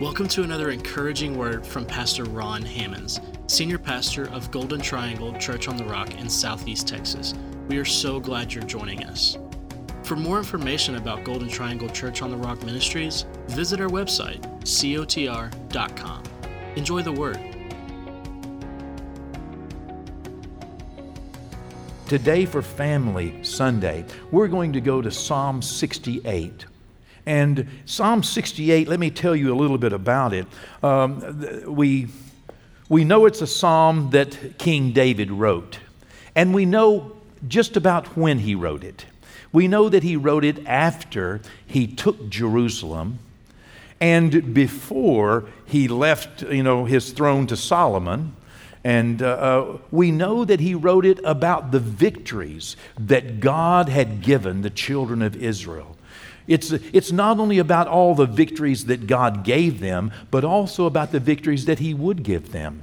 Welcome to another encouraging word from Pastor Ron Hammonds, Senior Pastor of Golden Triangle Church on the Rock in Southeast Texas. We are so glad you're joining us. For more information about Golden Triangle Church on the Rock Ministries, visit our website, cotr.com. Enjoy the word. Today, for Family Sunday, we're going to go to Psalm 68. And Psalm 68, let me tell you a little bit about it. Um, we, we know it's a psalm that King David wrote, and we know just about when he wrote it. We know that he wrote it after he took Jerusalem and before he left you know, his throne to Solomon. And uh, uh, we know that he wrote it about the victories that God had given the children of Israel. It's, it's not only about all the victories that God gave them, but also about the victories that he would give them.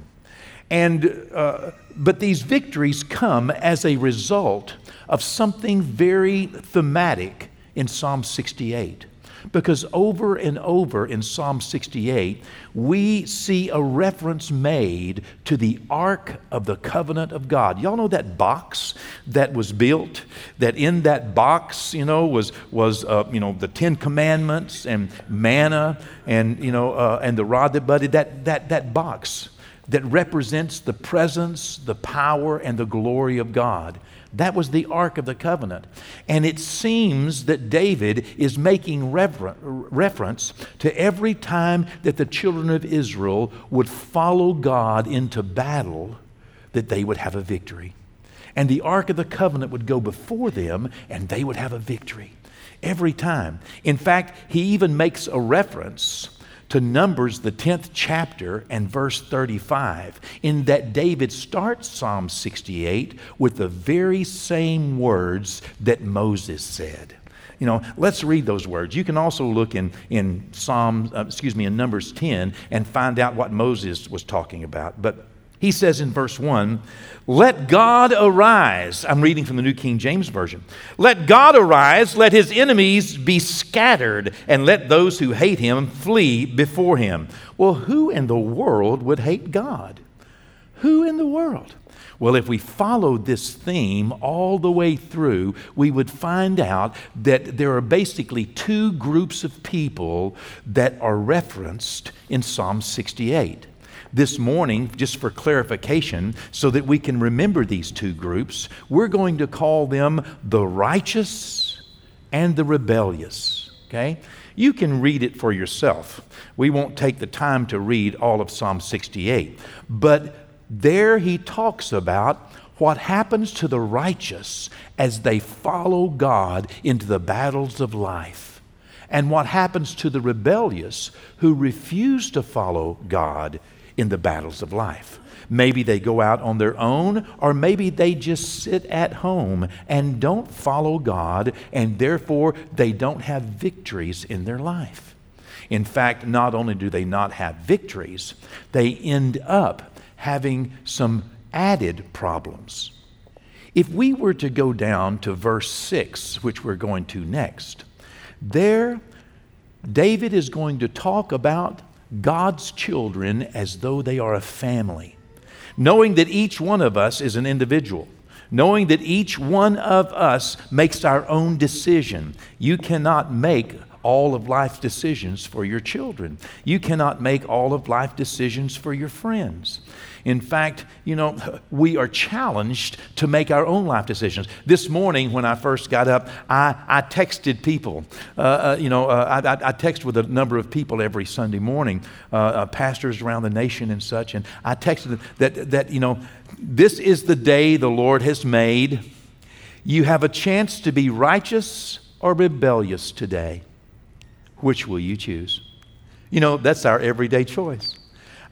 And, uh, but these victories come as a result of something very thematic in Psalm 68. Because over and over in Psalm 68, we see a reference made to the Ark of the Covenant of God. Y'all know that box that was built? That in that box, you know, was, was uh, you know, the Ten Commandments and manna and, you know, uh, and the rod that budded, that, that, that box that represents the presence, the power, and the glory of God. That was the Ark of the Covenant. And it seems that David is making rever- reference to every time that the children of Israel would follow God into battle, that they would have a victory. And the Ark of the Covenant would go before them, and they would have a victory. Every time. In fact, he even makes a reference to Numbers, the 10th chapter, and verse 35, in that David starts Psalm 68 with the very same words that Moses said. You know, let's read those words. You can also look in, in Psalm, uh, excuse me, in Numbers 10 and find out what Moses was talking about. But he says in verse 1, Let God arise. I'm reading from the New King James Version. Let God arise, let his enemies be scattered, and let those who hate him flee before him. Well, who in the world would hate God? Who in the world? Well, if we followed this theme all the way through, we would find out that there are basically two groups of people that are referenced in Psalm 68 this morning, just for clarification, so that we can remember these two groups, we're going to call them the righteous and the rebellious. Okay? You can read it for yourself. We won't take the time to read all of Psalm 68. But there he talks about what happens to the righteous as they follow God into the battles of life, and what happens to the rebellious who refuse to follow God in the battles of life. Maybe they go out on their own, or maybe they just sit at home and don't follow God, and therefore they don't have victories in their life. In fact, not only do they not have victories, they end up having some added problems. If we were to go down to verse 6, which we're going to next, there David is going to talk about God's children as though they are a family, knowing that each one of us is an individual. Knowing that each one of us makes our own decision. You cannot make all of life decisions for your children. You cannot make all of life decisions for your friends. In fact, you know, we are challenged to make our own life decisions. This morning, when I first got up, I, I texted people. Uh, uh, you know, uh, I, I, text with a number of people every Sunday morning, uh, uh, pastors around the nation and such, and I texted them that, that, you know, this is the day the Lord has made. You have a chance to be righteous or rebellious today. Which will you choose? You know, that's our everyday choice.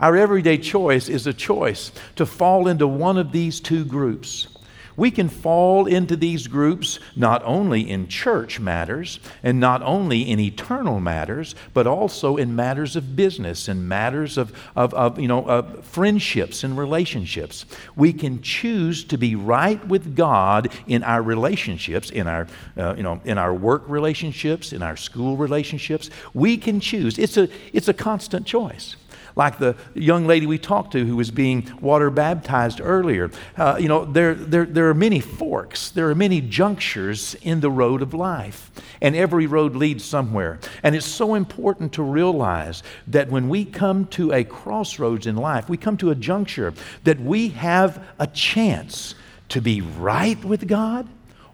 Our everyday choice is a choice to fall into one of these two groups. We can fall into these groups not only in church matters and not only in eternal matters, but also in matters of business and matters of, of, of you know, of friendships and relationships. We can choose to be right with God in our relationships, in our, uh, you know, in our work relationships, in our school relationships. We can choose. It's a, it's a constant choice like the young lady we talked to who was being water baptized earlier. Uh, you know, there, there, there are many forks, there are many junctures in the road of life, and every road leads somewhere. And it's so important to realize that when we come to a crossroads in life, we come to a juncture, that we have a chance to be right with God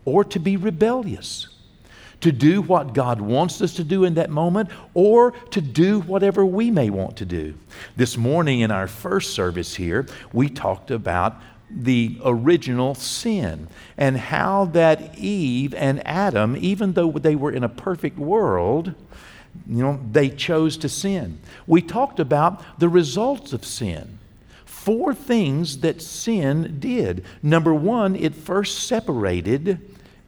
or to be rebellious to do what God wants us to do in that moment or to do whatever we may want to do. This morning in our first service here, we talked about the original sin and how that Eve and Adam, even though they were in a perfect world, you know, they chose to sin. We talked about the results of sin. Four things that sin did. Number one, it first separated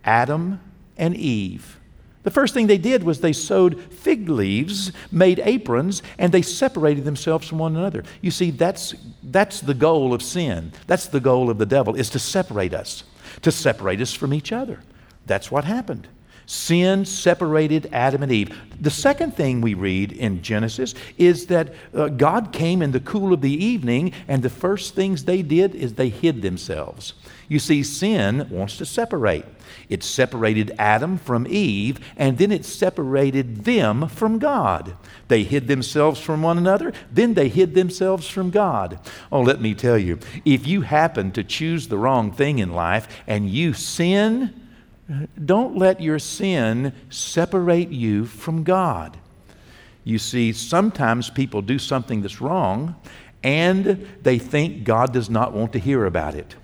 Adam and Eve. The first thing they did was they sewed fig leaves, made aprons, and they separated themselves from one another. You see, that's, that's the goal of sin. That's the goal of the devil, is to separate us, to separate us from each other. That's what happened. Sin separated Adam and Eve. The second thing we read in Genesis is that uh, God came in the cool of the evening, and the first things they did is they hid themselves. You see, sin wants to separate. It separated Adam from Eve, and then it separated them from God. They hid themselves from one another, then they hid themselves from God. Oh, let me tell you, if you happen to choose the wrong thing in life and you sin, don't let your sin separate you from God. You see, sometimes people do something that's wrong and they think God does not want to hear about it.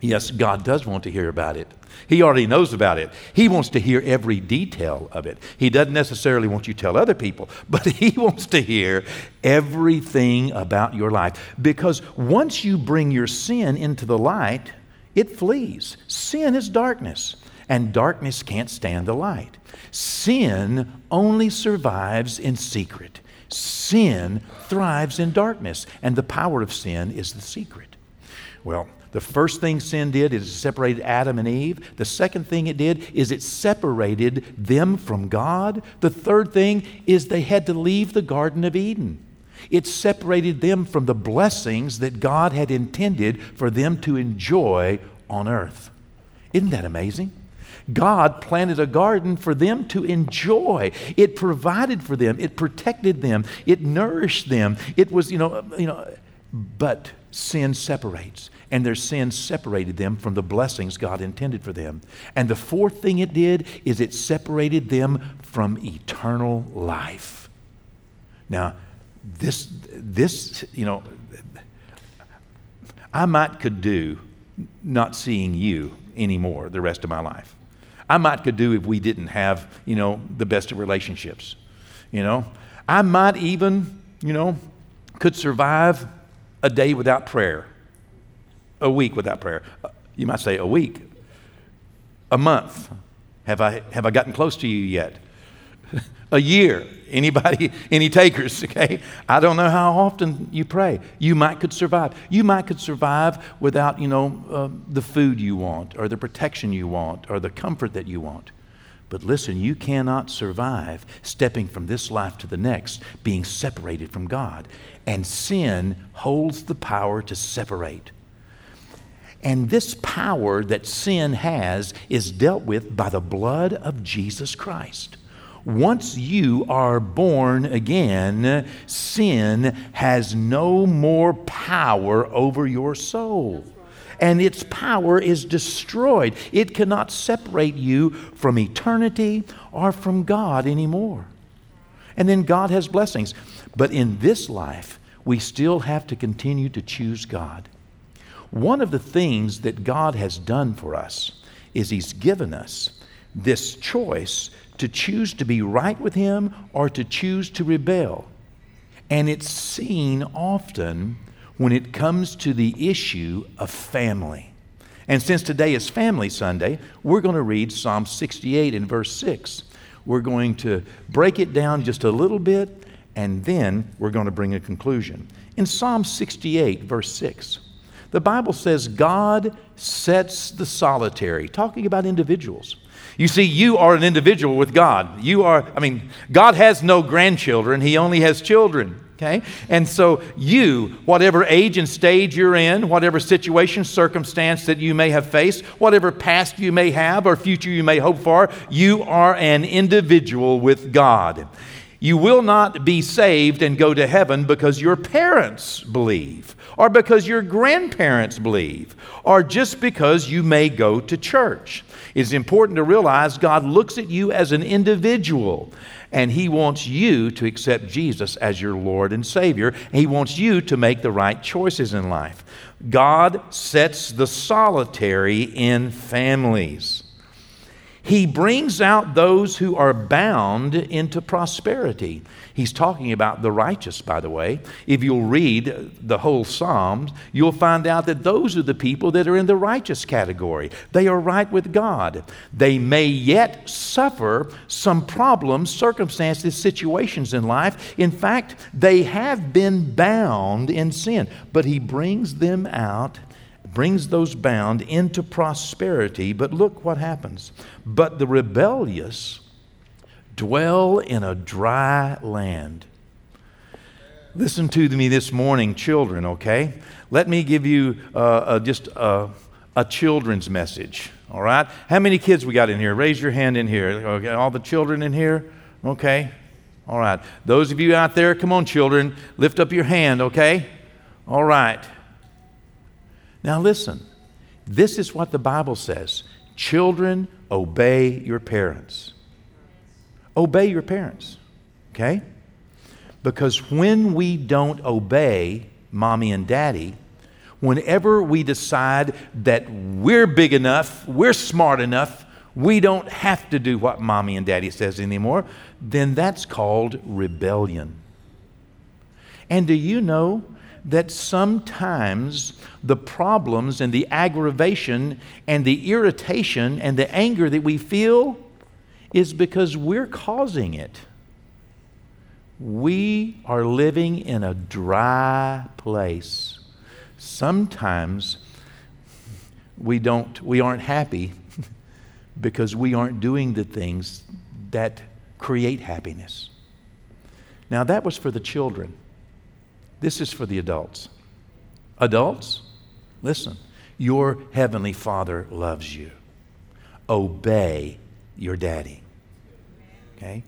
Yes, God does want to hear about it. He already knows about it. He wants to hear every detail of it. He doesn't necessarily want you to tell other people, but He wants to hear everything about your life. Because once you bring your sin into the light, it flees. Sin is darkness, and darkness can't stand the light. Sin only survives in secret. Sin thrives in darkness, and the power of sin is the secret. Well, the first thing sin did is it separated Adam and Eve. The second thing it did is it separated them from God. The third thing is they had to leave the Garden of Eden. It separated them from the blessings that God had intended for them to enjoy on earth. Isn't that amazing? God planted a garden for them to enjoy. It provided for them, it protected them, it nourished them. It was, you know, you know, but sin separates and their sin separated them from the blessings God intended for them. And the fourth thing it did is it separated them from eternal life. Now, this, this, you know, I might could do not seeing you anymore the rest of my life. I might could do if we didn't have, you know, the best of relationships. You know, I might even, you know, could survive a day without prayer a week without prayer. Uh, you might say, a week, a month. Have I, have I gotten close to you yet? A year. Anybody, any takers, okay? I don't know how often you pray. You might could survive. You might could survive without, you know, uh, the food you want or the protection you want or the comfort that you want. But listen, you cannot survive stepping from this life to the next, being separated from God. And sin holds the power to separate. And this power that sin has is dealt with by the blood of Jesus Christ. Once you are born again, sin has no more power over your soul. And its power is destroyed. It cannot separate you from eternity or from God anymore. And then God has blessings. But in this life, we still have to continue to choose God. One of the things that God has done for us is He's given us this choice to choose to be right with Him or to choose to rebel. And it's seen often when it comes to the issue of family. And since today is Family Sunday, we're going to read Psalm 68 in verse 6. We're going to break it down just a little bit, and then we're going to bring a conclusion. In Psalm 68, verse 6, the Bible says, God sets the solitary, talking about individuals. You see, you are an individual with God. You are, I mean, God has no grandchildren, He only has children. Okay? And so, you, whatever age and stage you're in, whatever situation, circumstance that you may have faced, whatever past you may have or future you may hope for, you are an individual with God. You will not be saved and go to heaven because your parents believe, or because your grandparents believe, or just because you may go to church. It's important to realize God looks at you as an individual, and He wants you to accept Jesus as your Lord and Savior. He wants you to make the right choices in life. God sets the solitary in families. He brings out those who are bound into prosperity. He's talking about the righteous, by the way. If you'll read the whole Psalms, you'll find out that those are the people that are in the righteous category. They are right with God. They may yet suffer some problems, circumstances, situations in life. In fact, they have been bound in sin, but He brings them out brings those bound into prosperity. But look what happens. But the rebellious dwell in a dry land. Listen to me this morning, children, okay? Let me give you uh, just a, a children's message, all right? How many kids we got in here? Raise your hand in here. Okay, all the children in here? Okay? All right. Those of you out there, come on, children, lift up your hand, okay? All right. Now, listen, this is what the Bible says Children, obey your parents. Obey your parents, okay? Because when we don't obey mommy and daddy, whenever we decide that we're big enough, we're smart enough, we don't have to do what mommy and daddy says anymore, then that's called rebellion. And do you know that sometimes the problems and the aggravation and the irritation and the anger that we feel is because we're causing it. We are living in a dry place. Sometimes we don't we aren't happy because we aren't doing the things that create happiness. Now that was for the children. This is for the adults. Adults, listen. Your heavenly Father loves you. Obey your daddy. Okay?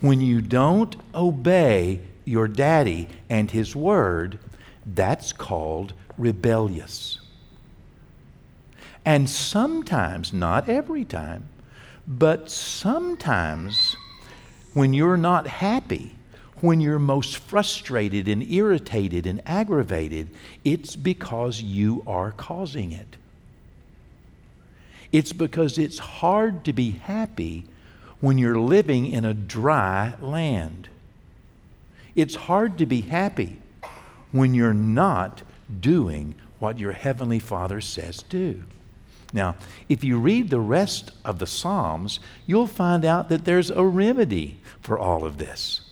When you don't obey your daddy and his word, that's called rebellious. And sometimes, not every time, but sometimes when you're not happy, when you're most frustrated and irritated and aggravated, it's because you are causing it. It's because it's hard to be happy when you're living in a dry land. It's hard to be happy when you're not doing what your Heavenly Father says do. Now, if you read the rest of the Psalms, you'll find out that there's a remedy for all of this.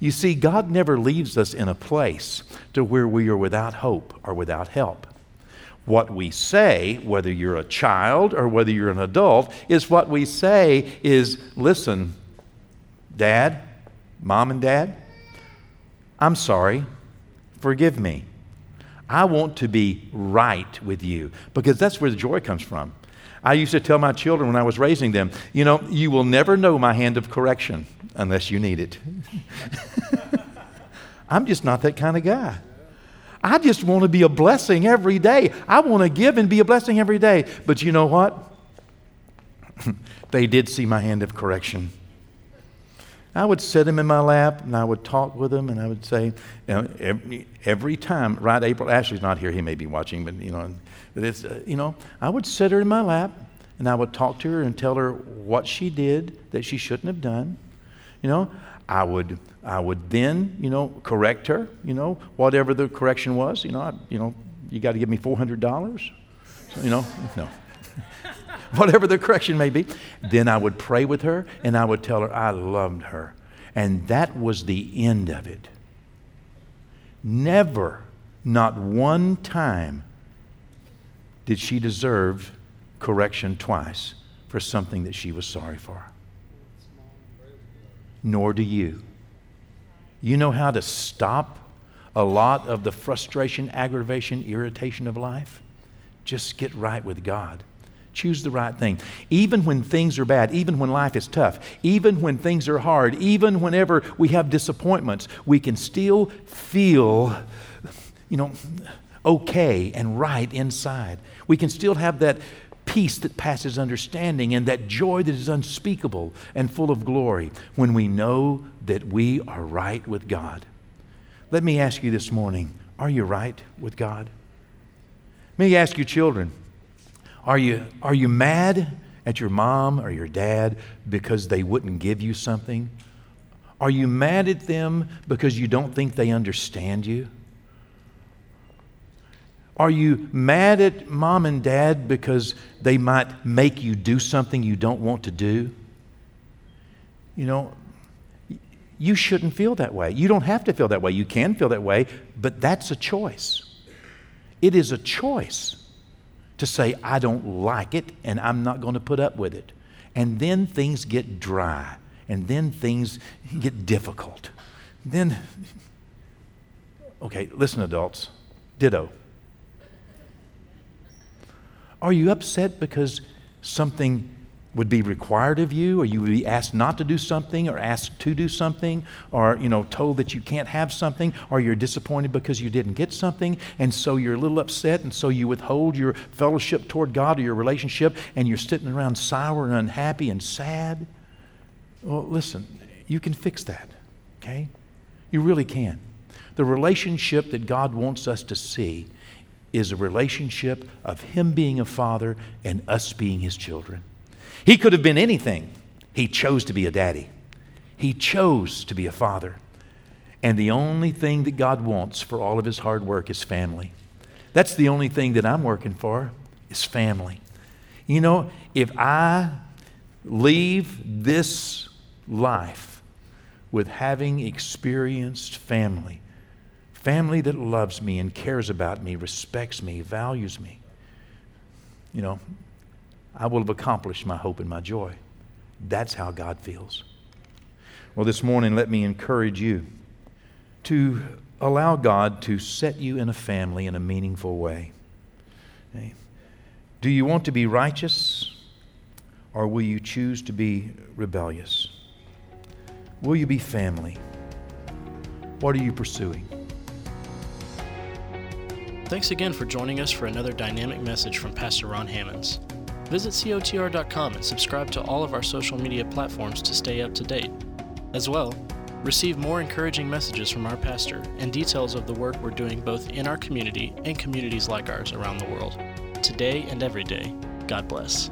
You see, God never leaves us in a place to where we are without hope or without help. What we say, whether you're a child or whether you're an adult, is what we say is listen, dad, mom and dad, I'm sorry, forgive me. I want to be right with you because that's where the joy comes from. I used to tell my children when I was raising them, you know, you will never know my hand of correction unless you need it. I'm just not that kind of guy. I just want to be a blessing every day. I want to give and be a blessing every day. But you know what? they did see my hand of correction. I would sit him in my lap and I would talk with him and I would say, you know, every, every time, right? April Ashley's not here. He may be watching, but you know, but it's, uh, you know, I would sit her in my lap and I would talk to her and tell her what she did that she shouldn't have done. You know, I would, I would then, you know, correct her, you know, whatever the correction was. You know, I, you know, you got to give me $400. You know, no. Whatever the correction may be. Then I would pray with her and I would tell her I loved her. And that was the end of it. Never, not one time, did she deserve correction twice for something that she was sorry for. Nor do you. You know how to stop a lot of the frustration, aggravation, irritation of life? Just get right with God. Choose the right thing. Even when things are bad, even when life is tough, even when things are hard, even whenever we have disappointments, we can still feel, you know, okay and right inside. We can still have that peace that passes understanding and that joy that is unspeakable and full of glory when we know that we are right with God. Let me ask you this morning are you right with God? Let me ask you, children. Are you, are you mad at your mom or your dad because they wouldn't give you something? Are you mad at them because you don't think they understand you? Are you mad at mom and dad because they might make you do something you don't want to do? You know, you shouldn't feel that way. You don't have to feel that way. You can feel that way, but that's a choice. It is a choice to say, I don't like it and I'm not going to put up with it. And then things get dry and then things get difficult. Then, okay, listen, adults, ditto. Are you upset because something would be required of you? Or you would be asked not to do something or asked to do something or you know told that you can't have something? Or you're disappointed because you didn't get something? And so you're a little upset and so you withhold your fellowship toward god or your relationship and you're sitting around sour and unhappy and sad? Well listen you can fix that okay? You really can. The relationship that god wants us to see is a relationship of him being a father and us being his children he could have been anything. He chose to be a daddy. He chose to be a father. And the only thing that God wants for all of his hard work is family. That's the only thing that I'm working for is family. You know, if I leave this life with having experienced family, family that loves me and cares about me, respects me, values me, you know, I will have accomplished my hope and my joy. That's how God feels. Well, this morning, let me encourage you to allow God to set you in a family in a meaningful way. Okay? Do you want to be righteous or will you choose to be rebellious? Will you be family? What are you pursuing? Thanks again for joining us for another dynamic message from Pastor Ron Hammonds. Visit COTR.com and subscribe to all of our social media platforms to stay up to date. As well, receive more encouraging messages from our pastor and details of the work we're doing both in our community and communities like ours around the world. Today and every day, God bless.